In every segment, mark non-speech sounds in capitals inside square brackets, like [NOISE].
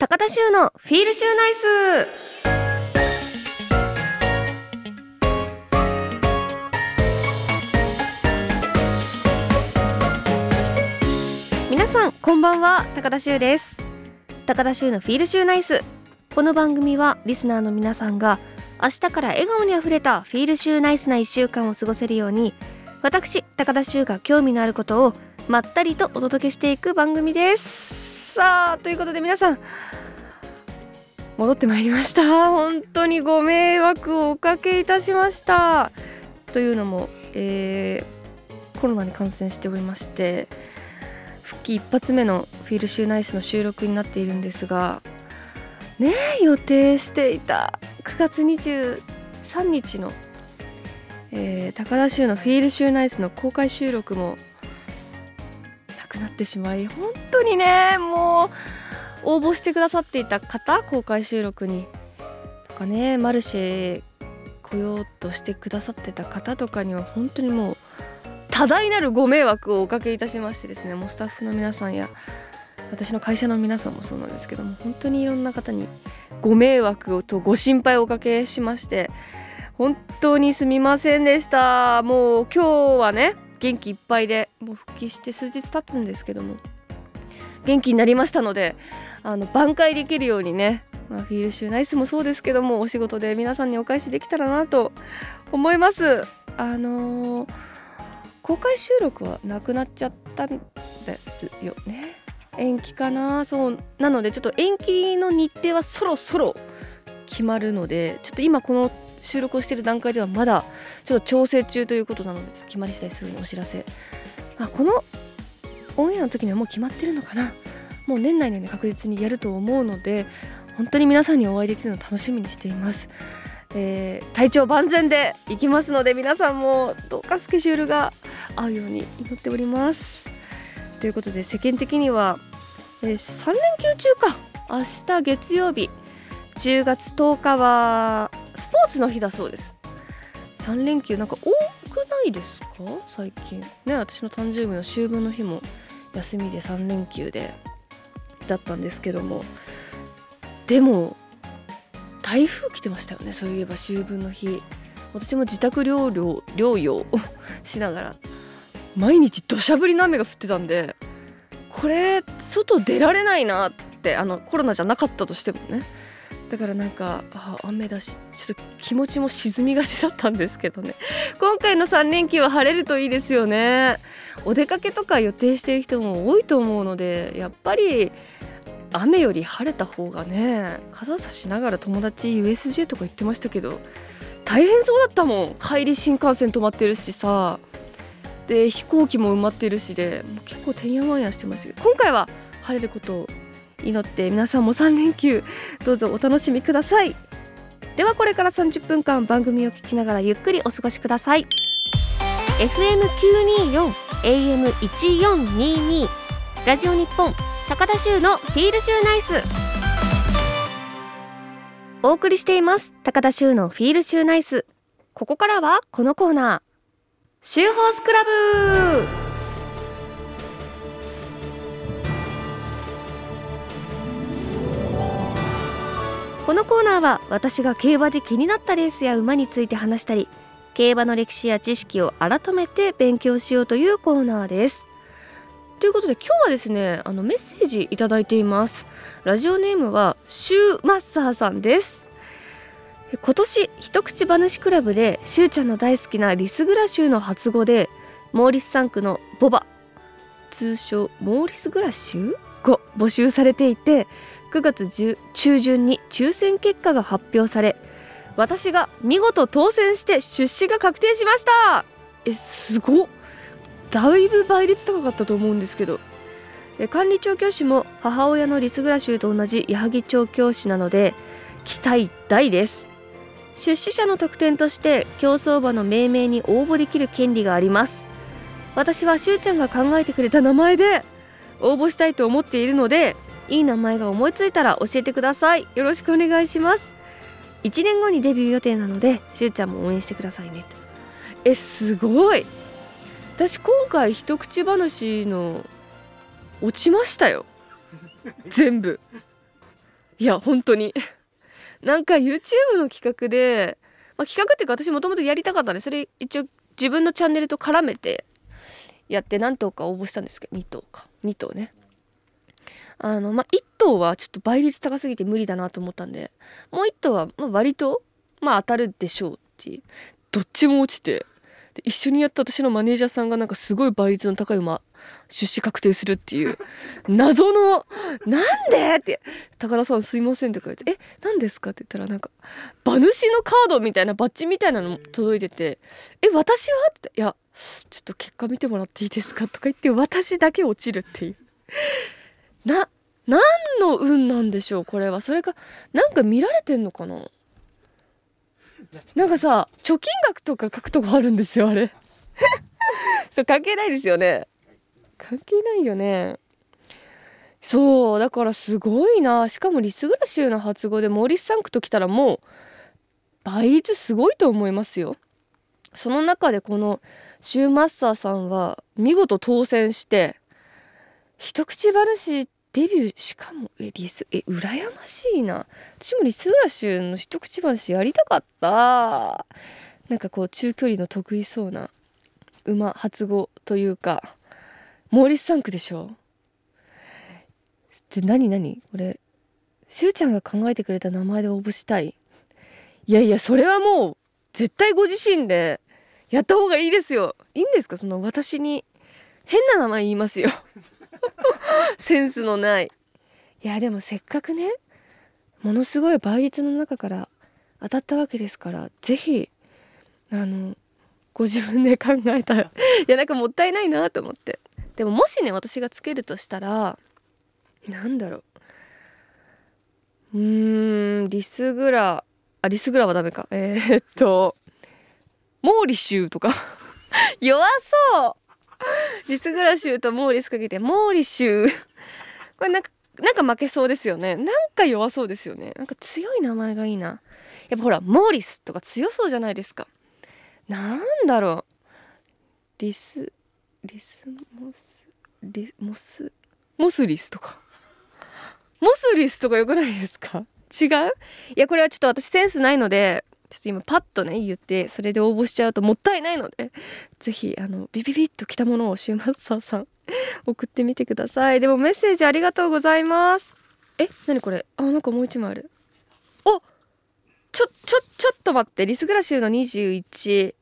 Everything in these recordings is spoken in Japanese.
高田修のフィールシューナイス。皆さんこんばんは。高田修です。高田修のフィールシューナイス。この番組はリスナーの皆さんが明日から笑顔にあふれたフィールシューナイスな1週間を過ごせるように私高田修が興味のあることをまったりとお届けしていく番組です。さあということで皆さん戻ってまいりました。[LAUGHS] 本当にご迷惑をおかけいたしました。というのも、えーコロナに感染しておりまして復帰一発目のフィールシューナイスの収録になっているんですがね予定していた9月23日の、えー高田州のフィールシューナイスの公開収録もなくなってしまい本当にねもう応募してくださっていた方公開収録に。とかねマルシェ来ようとしてくださってた方とかには本当にもう多大なるご迷惑をおかけいたしましてですねもうスタッフの皆さんや私の会社の皆さんもそうなんですけども本当にいろんな方にご迷惑をとご心配をおかけしまして本当にすみませんでした。もう今日はね元気いっぱいでもう復帰して数日経つんですけども元気になりましたのであの挽回できるようにね、まあ、フィールシューナイスもそうですけどもお仕事で皆さんにお返しできたらなと思います。あのー公開収録はなくなっちゃったんですよね。延期かな。そうなのでちょっと延期の日程はそろそろ決まるのでちょっと今この収録をしている段階ではまだちょっと調整中ということなので決まり次第すぐにお知らせ。あこのオンエアの時にはもう決まってるのかな。もう年内にね確実にやると思うので本当に皆さんにお会いできるのを楽しみにしています。えー体調万全でいきますので皆さんもどうかスケジュールが合うように祈っております。ということで世間的には、えー3連休中か。明日月曜日。10月10日はスポーツの日だそうです。3連休なんか多くないですか？最近。ね私の誕生日の秋分の日も休みで3連休で。だったんですけども。でも台風来てましたよねそういえば秋分の日。私も自宅療養療養を [LAUGHS] しながら毎日土砂降りの雨が降ってたんでこれ外出られないなってあのコロナじゃなかったとしてもね。だからなんかあ雨だしちょっと気持ちも沈みがちだったんですけどね。今回の3連休は晴れるといいですよね。お出かけとか予定している人も多いと思うのでやっぱり雨より晴れた方がね傘差しながら友達 USJ とか行ってましたけど大変そうだったもん。帰り新幹線止まってるしさ。で飛行機も埋まってるしでもう結構てんやわんやしてますよ。今回は晴れること祈って皆さんも3連休どうぞお楽しみください。ではこれから30分間番組を聞きながらゆっくりお過ごしください。FM924 AM1422 ラジオ日本高田州のフィールシューナイス。お送りしています。高田州のフィールシューナイス。ここからはこのコーナー。シューホースクラブ。このコーナーは私が競馬で気になったレースや馬について話したり競馬の歴史や知識を改めて勉強しようというコーナーです。ということで今日はですねあのメッセージいただいています。ラジオネームはシューマッサーさんです。今年一口馬主クラブでしゅうちゃんの大好きなリスグラシューの初語でモーリス3区のボバ。通称モーリスグラシューが募集されていて9月中旬に抽選結果が発表され私が見事当選して出資が確定しました。えすごだいぶ倍率高かったと思うんですけど。管理調教師も母親のリスグラシューと同じ矢作調教師なので期待大です。出資者の特典として競走馬の命名に応募できる権利があります。私はしゅうちゃんが考えてくれた名前で応募したいと思っているのでいい名前が思いついたら教えてください。よろしくお願いします。1年後にデビュー予定なのでしゅうちゃんも応援してくださいねと。えすごい。私今回一口話の落ちましたよ。[LAUGHS] 全部。いや本当に。なんか YouTube の企画で、まあ、企画っていうか私もともとやりたかったんでそれ一応自分のチャンネルと絡めてやって何頭か応募したんですけど2頭か。2頭ね。あのまあ1頭はちょっと倍率高すぎて無理だなと思ったんでもう1頭はまあ割とまあ当たるでしょうっていう。どっちも落ちて一緒にやった私のマネージャーさんがなんかすごい倍率の高い馬出資確定するっていう謎の「[LAUGHS] なんで?」って「高田さんすいません」って言って「え何ですか?」って言ったらなんか馬主のカードみたいなバッジみたいなの届いてて「え私は?」って「いやちょっと結果見てもらっていいですか?」とか言って私だけ落ちるっていうな何の運なんでしょうこれはそれかなんか見られてんのかな？なんかさ貯金額とか書くとこあるんですよあれ。[LAUGHS] そう関係ないですよね。関係ないよね。そうだからすごいな。しかもリスグラ州の発語でモーリス・サンクと来たらもう倍率すごいと思いますよ。その中でこのシューマッサーさんは見事当選して一口話デビューしかもえリスえ羨ましいな。私もリスグラシュの一口話やりたかった。なんかこう中距離の得意そうな馬発語というかモーリス・サンクでしょ。で何何？これしゅうちゃんが考えてくれた名前で応募したい。いやいやそれはもう絶対ご自身でやった方がいいですよ。いいんですか？その私に変な名前言いますよ。[LAUGHS] センスのない。いやでもせっかくねものすごい倍率の中から当たったわけですから是非あのご自分で考えたら [LAUGHS] いやなんかもったいないなと思って。でももしね私がつけるとしたらなんだろう。うーんリスグラあリスグラはダメか。えー、っとモーリシューとか。[LAUGHS] 弱そう。[LAUGHS] リスグラシューとモーリスかけてモーリシュ。ー [LAUGHS] これなんかなんか負けそうですよね。なんか弱そうですよね。なんか強い名前がいいな。やっぱほらモーリスとか強そうじゃないですか。なんだろう。リスリスモスリモスモスリスとか。モスリスとかよくないですか？違う？いやこれはちょっと私センスないのでちょっと今パッとね言ってそれで応募しちゃうともったいないので是非あのビビビッときたものをシューマッサーさん送ってみてください。でもメッセージありがとうございます。え何これ？あなんかもう一枚ある。おちょちょちょっと待って。リスグラシューの21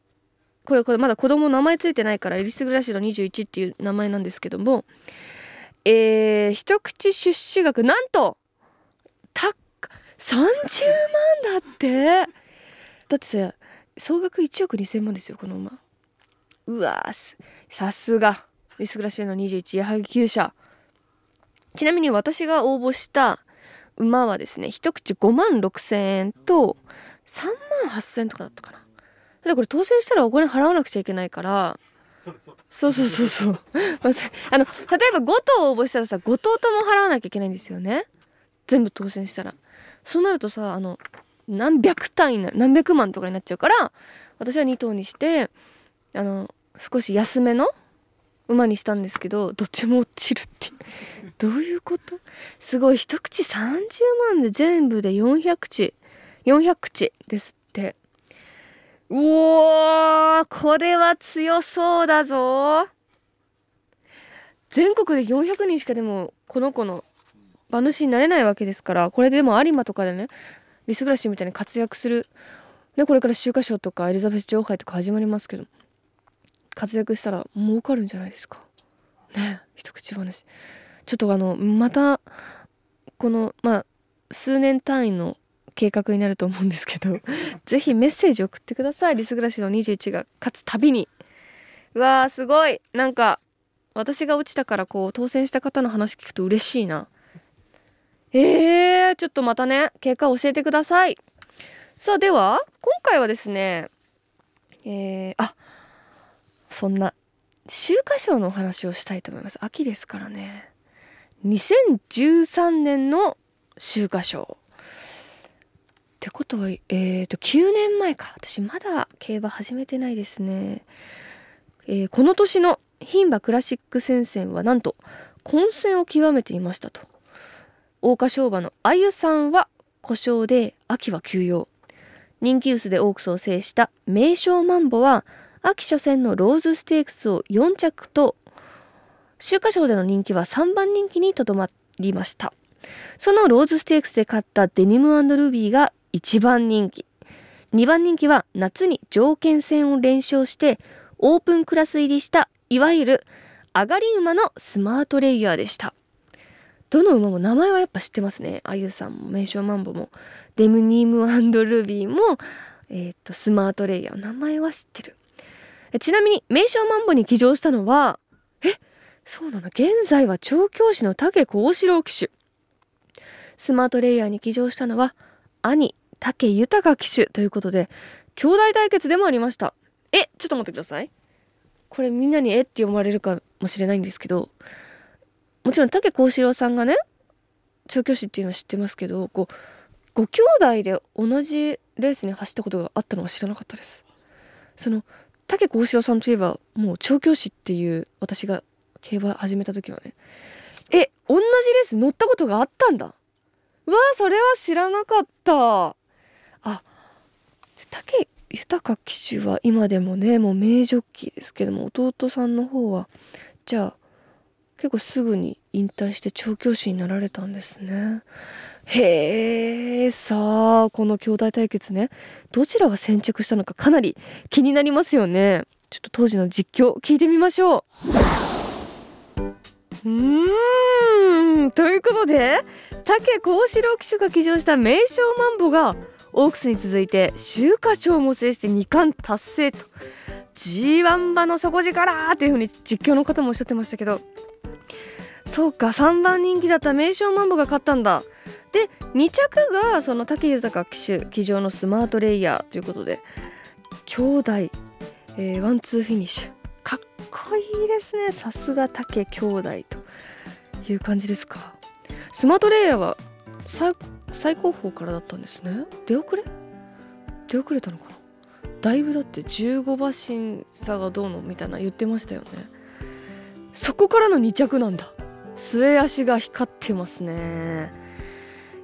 これこれまだ子供名前ついてないからリス・グラシューの21っていう名前なんですけども。えー、一口出資額なんとたっ30万だって。だってさ総額1億2000万ですよこの馬。うわさすが。リス・グラシュの21矢作厩舎。ちなみに私が応募した馬はですね一口5万6000円と3万8000円とかだったかな。でこれ当選したらお金払わなくちゃいけないから。そうそうそうそう。[LAUGHS] あの例えば5頭応募したらさ5頭とも払わなきゃいけないんですよね。全部当選したら。そうなるとさあの何百単位な何百万とかになっちゃうから私は2頭にしてあの少し安めの馬にしたんですけどどっちも落ちるって [LAUGHS] どういうこと？すごい一口30万で全部で400口。400口ですって。うおーこれは強そうだぞ。全国で400人しかでもこの子の馬主になれないわけですからこれでも有馬とかでねリスグラシーみたいに活躍する、ね、これから秋華賞とかエリザベス女王杯とか始まりますけど活躍したら儲かるんじゃないですか。ね一口話。ちょっとあのまたこのまあ数年単位の計画になると思うんですけど [LAUGHS] 是非メッセージ送ってください。リスグラシーの21が勝つたびに。うわーすごい。なんか私が落ちたからこう当選した方の話聞くと嬉しいな。えー、ちょっとまたね結果教えてくださいさあでは今回はですねえー、あそんな秋華賞のお話をしたいと思います秋ですからね2013年の秋華賞ってことは、えっ、ー、と、9年前か。私まだ競馬始めてないですね。えー、この年の牝馬クラシック戦線はなんと混戦を極めていましたと。桜花賞馬のあゆさんは故障で秋は休養。人気薄でオークスを制した名将マンボは秋初戦のローズステークスを4着と秋華賞での人気は3番人気にとどまりました。そのローズステークスで勝ったデニムルビーが1番人気。2番人気は夏に条件戦を連勝してオープンクラス入りしたいわゆる上がり馬のスマートレイヤーでした。どの馬も名前はやっぱ知ってますね。あゆさんも名称マンボも。デムニームルビーもえっ、ー、とスマートレイヤー。名前は知ってる。ちなみに名称マンボに騎乗したのはえそうなの？現在は調教師の竹幸四郎騎手。スマートレイヤーに騎乗したのは兄武豊騎手。ということで兄弟対決でもありました。えちょっと待ってください。これみんなにえって読まれるかもしれないんですけどもちろん武幸四郎さんがね調教師っていうのは知ってますけどこうご兄弟で同じレースに走ったことがあったのは知らなかったです。その武幸四郎さんといえばもう調教師っていう私が競馬始めた時はねえ同じレース乗ったことがあったんだ。うわそれは知らなかった。あ武豊騎手は今でもねもう名ジョッキーですけども弟さんの方はじゃあ結構すぐに引退して調教師になられたんですね。へえさあこの兄弟対決ね。どちらが先着したのかかなり気になりますよね。ちょっと当時の実況聞いてみましょう。うーんということで竹幸四郎騎手が騎乗した名将マンボがオークスに続いて秋華賞も制して2冠達成と。G1 馬の底力っていう風に実況の方もおっしゃってましたけどそうか3番人気だった名将マンボが勝ったんだ。で2着がその武豊騎手騎乗のスマートレイヤーということで兄弟、えー、ワンツーフィニッシュ。かっこいいですね。さすが武兄弟という感じですか。スマートレイヤーは最後方からだったんですね。出遅れ？出遅れたのかな？だいぶだって15馬身差がどうのみたいな言ってましたよね。そこからの2着なんだ。末脚が光ってますね。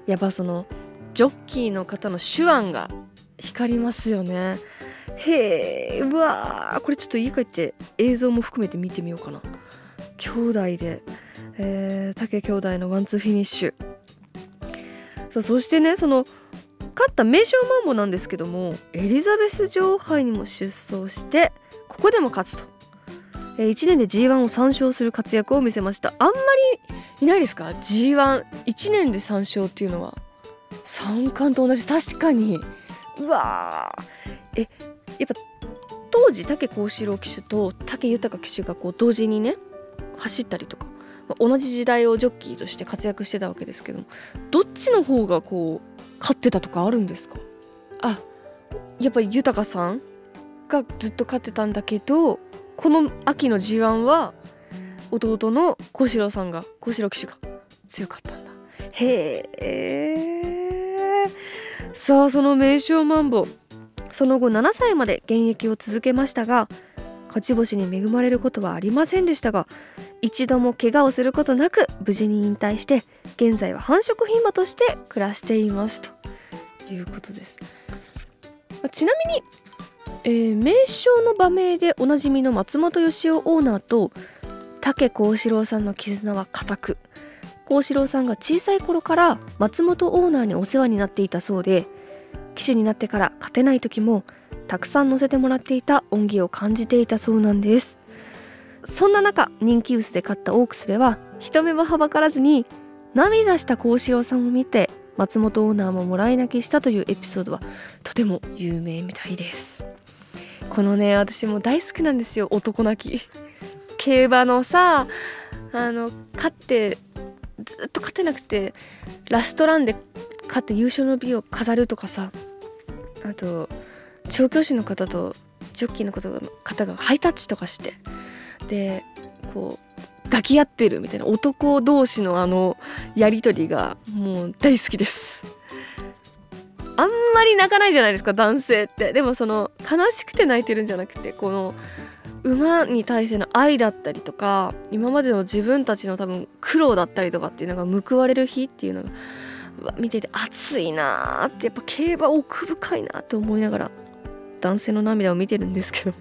やっぱそのジョッキーの方の手腕が光りますよね。へえうわーこれちょっと家帰って映像も含めて見てみようかな。兄弟で、えー、武兄弟のワンツーフィニッシュ。さそしてねその勝った名将マンボなんですけどもエリザベス女王杯にも出走してここでも勝つと、えー、1年で G1 を3勝する活躍を見せました。あんまりいないですか？G11 年で3勝っていうのは。三冠と同じ。確かに。うわえやっぱ当時武幸四郎騎手と武豊騎手がこう同時にね走ったりとか同じ時代をジョッキーとして活躍してたわけですけどもどっちの方がこう勝ってたとかあるんですか？あやっぱり豊さんがずっと勝ってたんだけどこの秋の G1 は弟の小四郎さんが小四郎騎手が強かったんだ。へえ。さあその名将マンボ。その後7歳まで現役を続けましたが勝ち星に恵まれることはありませんでしたが一度も怪我をすることなく無事に引退して現在は繁殖牝馬として暮らしています。ということです。ちなみに、えー、名称の馬名でおなじみの松本義雄オーナーと武幸四郎さんの絆は固く。幸四郎さんが小さい頃から松本オーナーにお世話になっていたそうで騎手になってから勝てない時もたくさん乗せてもらっていた恩義を感じていたそうなんです。そんな中人気薄で勝ったオークスでは人目もはばからずに涙した幸四郎さんを見て松本オーナーももらい泣きしたというエピソードはとても有名みたいです。このね私も大好きなんですよ男泣き。競馬のさあの勝ってずっと勝てなくてラストランで勝って優勝の美を飾るとかさあと調教師の方とジョッキーの方がハイタッチとかしてでこう抱き合ってるみたいな男同士のあのやり取りがもう大好きです。あんまり泣かないじゃないですか男性って。でもその悲しくて泣いてるんじゃなくてこの馬に対しての愛だったりとか今までの自分たちの多分苦労だったりとかっていうのが報われる日っていうのが見てて熱いなーってやっぱ競馬奥深いなって思いながら男性の涙を見てるんですけど。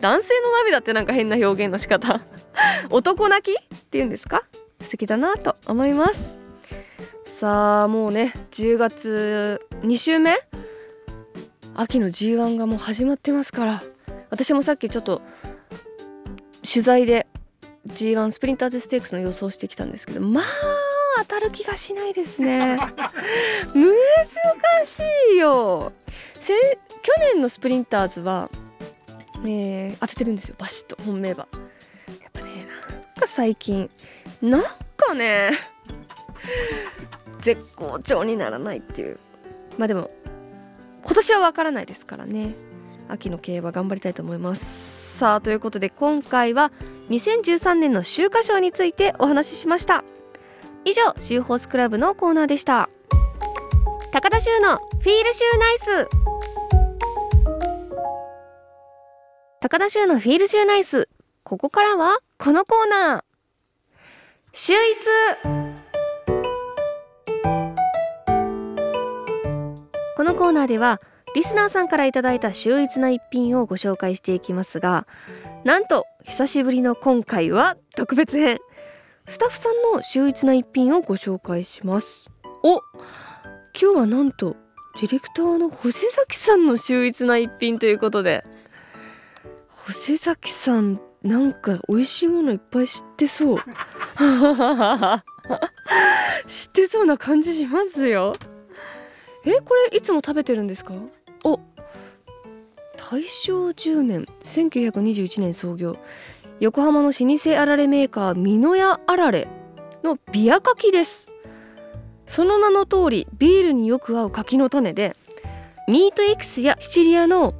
男性の涙ってなんか変な表現の仕方。男泣きっていうんですか？素敵だなと思います。さあもうね10月2週目？秋の G1 がもう始まってますから。私もさっきちょっと取材で G1 スプリンターズステークスの予想してきたんですけどまあ当たる気がしないですね。[LAUGHS] 難しいよ。去年のスプリンターズは、えー、当ててるんですよ。バシッと本命馬やっぱねなんか最近なんかね絶好調にならないっていう。まあでも今年はわからないですからね。秋の競馬頑張りたいと思います。さあということで今回は2013年の秋華賞についてお話ししました。以上シューホースクラブのコーナーでした。高田修のフィールシューナイス。高田修のフィールシューナイス。ここからはこのコーナー。秀逸。このコーナーではリスナーさんから頂いた秀逸な一品をご紹介していきますがなんと久しぶりの今回は特別編。スタッフさんの秀逸な一品をご紹介します。お今日はなんとディレクターの星崎さんの秀逸な一品ということで。星崎さんなんか美味しいものいっぱい知ってそう。[LAUGHS] 知ってそうな感じしますよ。えこれいつも食べてるんですか？お大正10年1921年創業。横浜の老舗あられメーカー美濃屋あられのビアカキです。その名の通りビールによく合う柿の種でミートエキスやシチリアの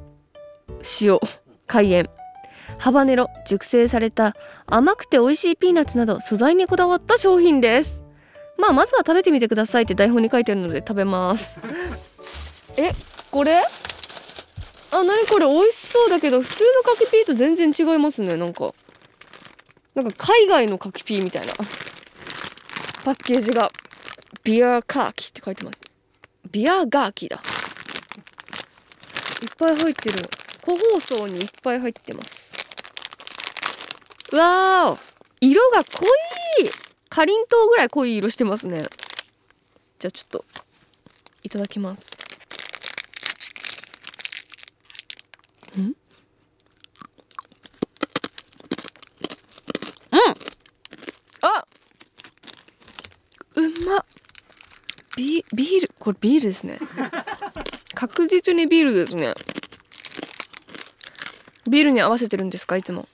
塩海塩ハバネロ熟成された甘くて美味しいピーナッツなど素材にこだわった商品です。まあまずは食べてみてくださいって台本に書いてあるので食べます。[LAUGHS] えこれ？あ何これ美味しそうだけど普通の柿ピーと全然違いますねなんか。なんか海外の柿ピーみたいな。パッケージがビアーカーキって書いてますビアーガーキだ。いっぱい入ってる個包装にいっぱい入ってます。わー色が濃い。かりんとうぐらい濃い色してますね。じゃあちょっといただきます。ん？うん！あ！うまビビールこれビールですね。確実にビールですね。ビールに合わせてるんですか？いつも。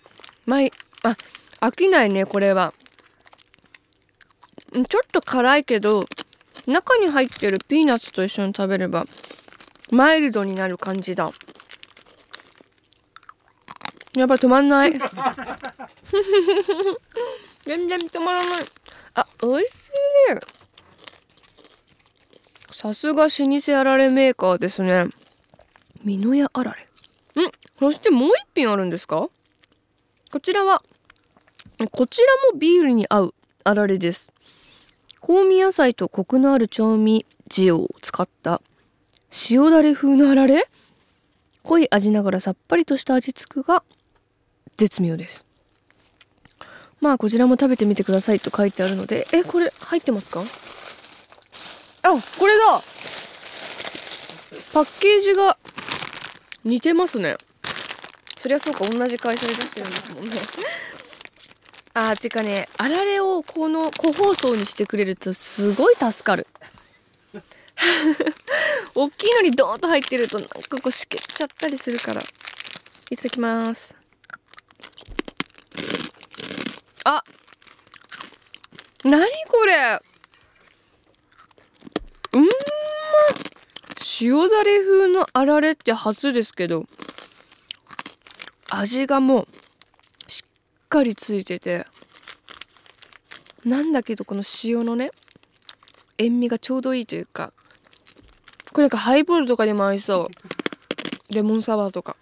毎あ飽きないねこれは。ちょっと辛いけど中に入ってるピーナッツと一緒に食べればマイルドになる感じだ。やっぱ止まんない。全然止まらない。あ美味しい。さすが老舗あられメーカーですね。美濃屋あられ。んそしてもう一品あるんですか？こちらはこちらもビールに合うあられです。香味野菜とコクのある調味塩を使った塩だれ風のあられ？濃い味ながらさっぱりとした味付けが絶妙です。まあこちらも食べてみてくださいと書いてあるので。えこれ入ってますか？あこれだ！パッケージが似てますね。そりゃそうか同じ会社で出してるんですもんね。あーてかねあられをこの個包装にしてくれるとすごい助かる。[LAUGHS] 大きいのにドーンと入ってるとなんかこうしけちゃったりするから。いただきます。あ何これ。うん。ま塩だれ風のあられって初ですけど味がもうかりついてて。なんだけどこの塩のね塩味がちょうどいいというか。これなんかハイボールとかでも合いそう。レモンサワーとか。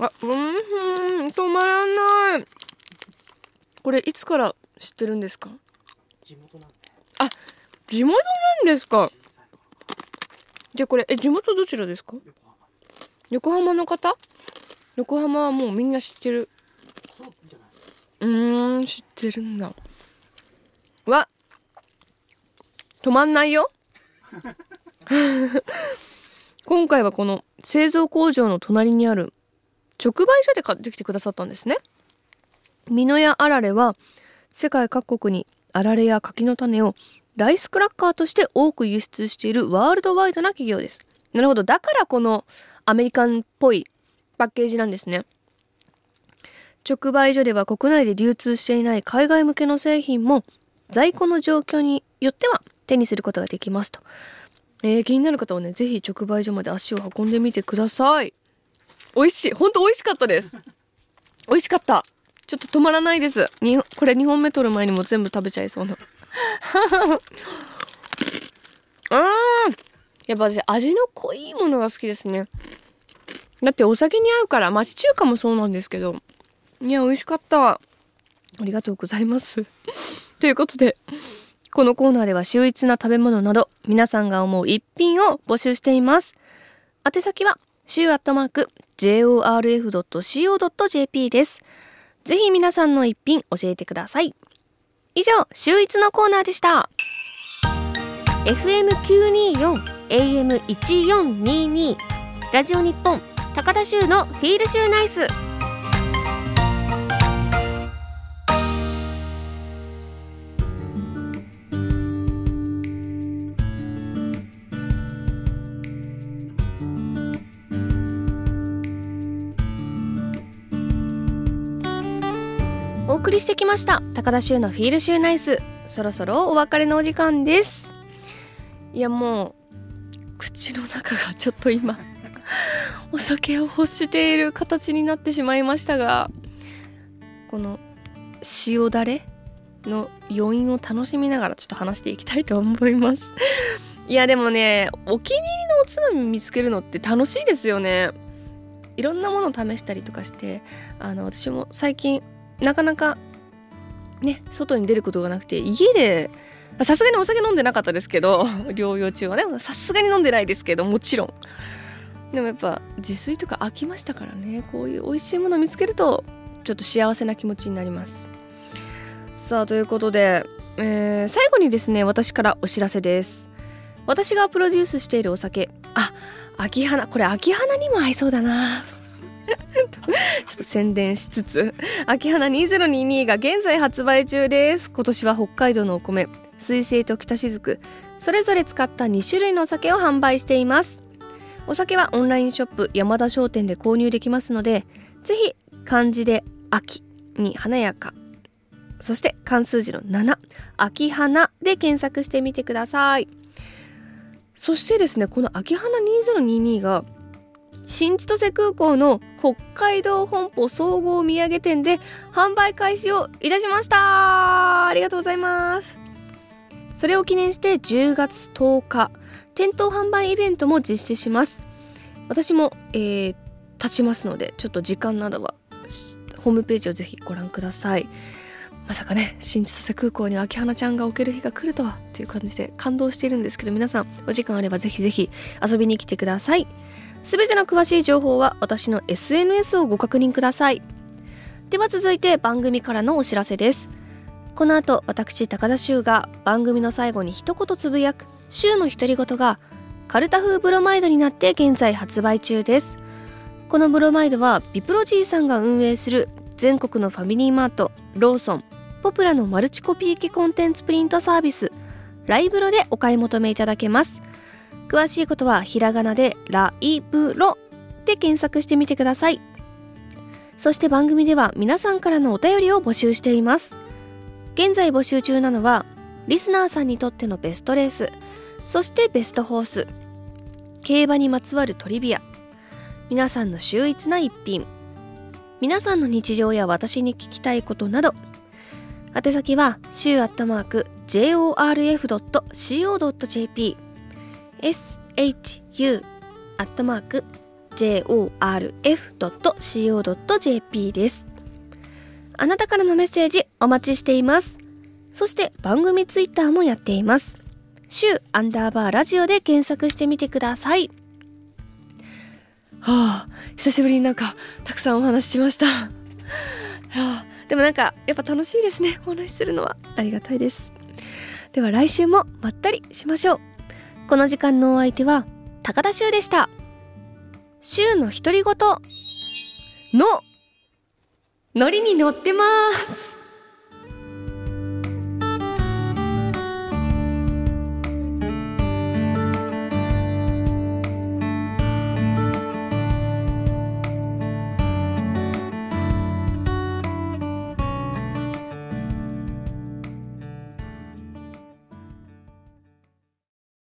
あうん止まらない。これいつから知ってるんですか？地元なんであ地元なんですか？でこれえ地元どちらですか？横浜の方？横浜はもうみんな知ってるうーん知ってるんだわ止まんないよ今回はこの製造工場の隣にある直売所で買ってきてくださったんですね。美濃屋あられは世界各国にあられや柿の種をライスクラッカーとして多く輸出しているワールドワイドな企業です。なるほど。だからこのアメリカンっぽいパッケージなんですね。直売所では国内で流通していない海外向けの製品も在庫の状況によっては手にすることができますと、えー、気になる方はねぜひ直売所まで足を運んでみてください。美味しい。本当美味しかったです。[LAUGHS] 美味しかった。ちょっと止まらないです。にこれ2本目取る前にも全部食べちゃいそうな。あーやっぱ私味の濃いものが好きですね。だってお酒に合うから町中華もそうなんですけどいや美味しかった。ありがとうございます。[LAUGHS] ということでこのコーナーでは秀逸な食べ物など皆さんが思う一品を募集しています。宛先は週アットマーク jorf.co.jp です。ぜひ皆さんの一品教えてください。以上週一のコーナーでした。FM924 AM1422 ラジオ日本高田州のフィールシューナイス。送りしてきました。高田州のフィールシューナイス。そろそろお別れのお時間です。いやもう口の中がちょっと今お酒を欲している形になってしまいましたがこの塩だれの余韻を楽しみながらちょっと話していきたいと思います。いやでもねお気に入りのおつまみ見つけるのって楽しいですよね。いろんなものを試したりとかしてあの私も最近なかなかね外に出ることがなくて家でさすがにお酒飲んでなかったですけど [LAUGHS] 療養中はねさすがに飲んでないですけどもちろん。でもやっぱ自炊とか飽きましたからね。こういう美味しいものを見つけるとちょっと幸せな気持ちになります。さあということで、えー最後にですね私からお知らせです。私がプロデュースしているお酒。あ秋花これ秋花にも合いそうだな。ちょっと宣伝しつつ秋花2022が現在発売中です。今年は北海道のお米水星と北雫それぞれ使った2種類のお酒を販売しています。お酒はオンラインショップ山田商店で購入できますのでぜひ漢字で秋に華やかそして漢数字の7秋花で検索してみてください。そしてですねこの秋花2022が新千歳空港の北海道本舗総合土産店で販売開始をいたしました。ありがとうございます。それを記念して10月10日店頭販売イベントも実施します。私も、えー立ちますのでちょっと時間などはホームページをぜひご覧ください。まさかね新千歳空港に秋花ちゃんが置ける日が来るとはっていう感じで感動しているんですけど皆さんお時間あればぜひぜひ遊びに来てください。すべての詳しい情報は私の SNS をご確認ください。では続いて番組からのお知らせです。この後私高田修が番組の最後に一言つぶやく週の独り言がカルタ風ブロマイドになって現在発売中です。このブロマイドはビプロジーさんが運営する全国のファミリーマートローソンポプラのマルチコピー機コンテンツプリントサービスライブロでお買い求めいただけます。詳しいことはひらがなでライブロで検索してみてください。そして番組では皆さんからのお便りを募集しています。現在募集中なのはリスナーさんにとってのベストレースそしてベストホース競馬にまつわるトリビア皆さんの秀逸な一品皆さんの日常や私に聞きたいことなど宛先は週アットマーク jorf.co.jp shu アットマーク jorf.co.jp です。あなたからのメッセージお待ちしています。そして番組ツイッターもやっています。週アンダーバーラジオで検索してみてください。はあ久しぶりになんかたくさんお話ししました。はあでもなんかやっぱ楽しいですね。お話しするのは。ありがたいです。では来週もまったりしましょう。この時間のお相手は高田修でした。週の独り言のノリに乗ってます。